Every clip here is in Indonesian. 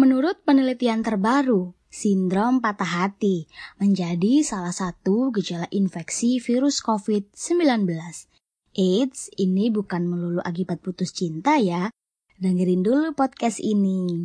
Menurut penelitian terbaru, sindrom patah hati menjadi salah satu gejala infeksi virus COVID-19. AIDS ini bukan melulu akibat putus cinta ya. Dengerin dulu podcast ini.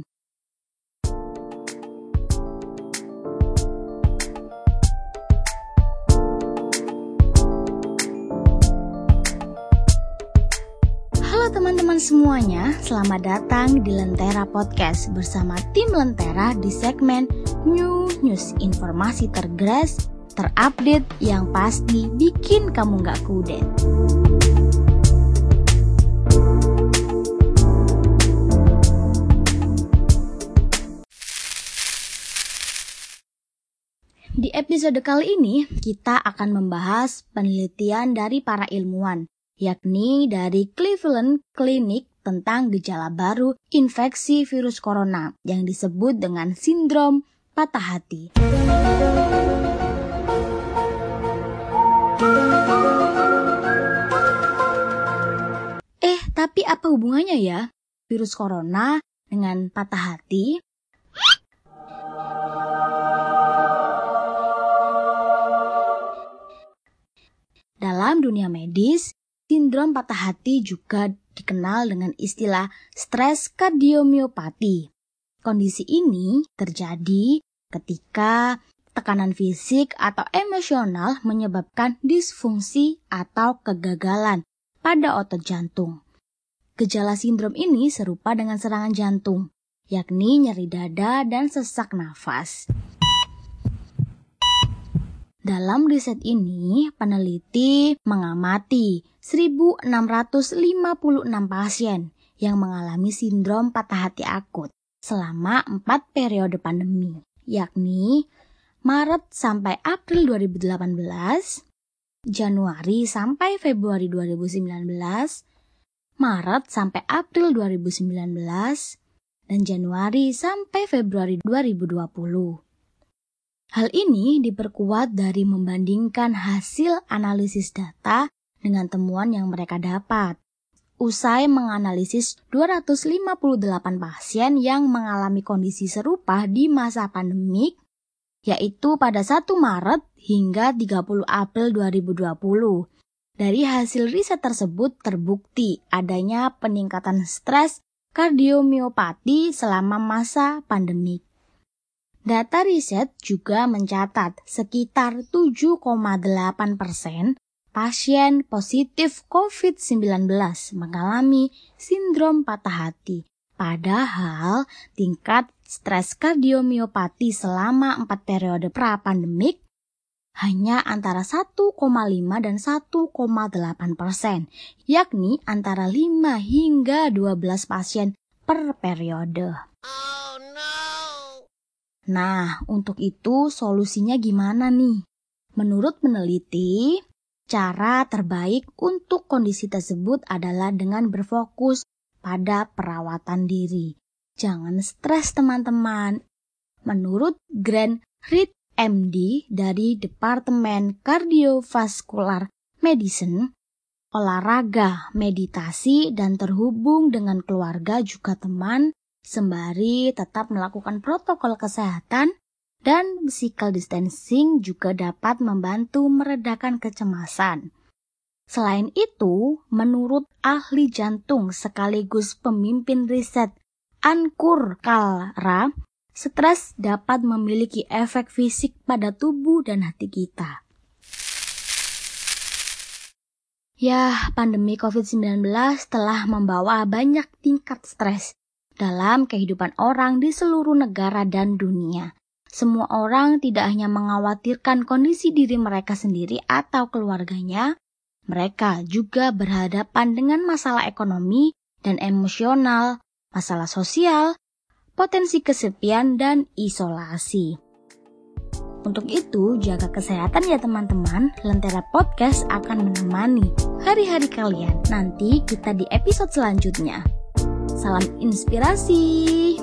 Teman-teman semuanya, selamat datang di Lentera Podcast bersama tim Lentera di segmen New News Informasi tergres, terupdate, yang pasti bikin kamu gak kudet. Di episode kali ini, kita akan membahas penelitian dari para ilmuwan yakni dari Cleveland Clinic tentang gejala baru infeksi virus corona yang disebut dengan sindrom patah hati. Eh, tapi apa hubungannya ya virus corona dengan patah hati? Dalam dunia medis, Sindrom patah hati juga dikenal dengan istilah stres kardiomiopati. Kondisi ini terjadi ketika tekanan fisik atau emosional menyebabkan disfungsi atau kegagalan pada otot jantung. Gejala sindrom ini serupa dengan serangan jantung, yakni nyeri dada dan sesak nafas. Dalam riset ini, peneliti mengamati 1.656 pasien yang mengalami sindrom patah hati akut selama 4 periode pandemi, yakni Maret sampai April 2018, Januari sampai Februari 2019, Maret sampai April 2019, dan Januari sampai Februari 2020. Hal ini diperkuat dari membandingkan hasil analisis data dengan temuan yang mereka dapat. Usai menganalisis 258 pasien yang mengalami kondisi serupa di masa pandemik, yaitu pada 1 Maret hingga 30 April 2020. Dari hasil riset tersebut terbukti adanya peningkatan stres kardiomiopati selama masa pandemik. Data riset juga mencatat sekitar 7,8 persen pasien positif COVID-19 mengalami sindrom patah hati. Padahal tingkat stres kardiomiopati selama 4 periode pra-pandemik hanya antara 1,5 dan 1,8 persen, yakni antara 5 hingga 12 pasien per periode. Nah, untuk itu solusinya gimana nih? Menurut peneliti, cara terbaik untuk kondisi tersebut adalah dengan berfokus pada perawatan diri. Jangan stres teman-teman. Menurut Grand Reed MD dari Departemen Cardiovascular Medicine, olahraga, meditasi, dan terhubung dengan keluarga juga teman sembari tetap melakukan protokol kesehatan dan physical distancing juga dapat membantu meredakan kecemasan. Selain itu, menurut ahli jantung sekaligus pemimpin riset Ankur Kalra, stres dapat memiliki efek fisik pada tubuh dan hati kita. Ya, pandemi COVID-19 telah membawa banyak tingkat stres dalam kehidupan orang di seluruh negara dan dunia. Semua orang tidak hanya mengkhawatirkan kondisi diri mereka sendiri atau keluarganya, mereka juga berhadapan dengan masalah ekonomi dan emosional, masalah sosial, potensi kesepian, dan isolasi. Untuk itu, jaga kesehatan ya teman-teman. Lentera Podcast akan menemani hari-hari kalian. Nanti kita di episode selanjutnya. Salam inspirasi.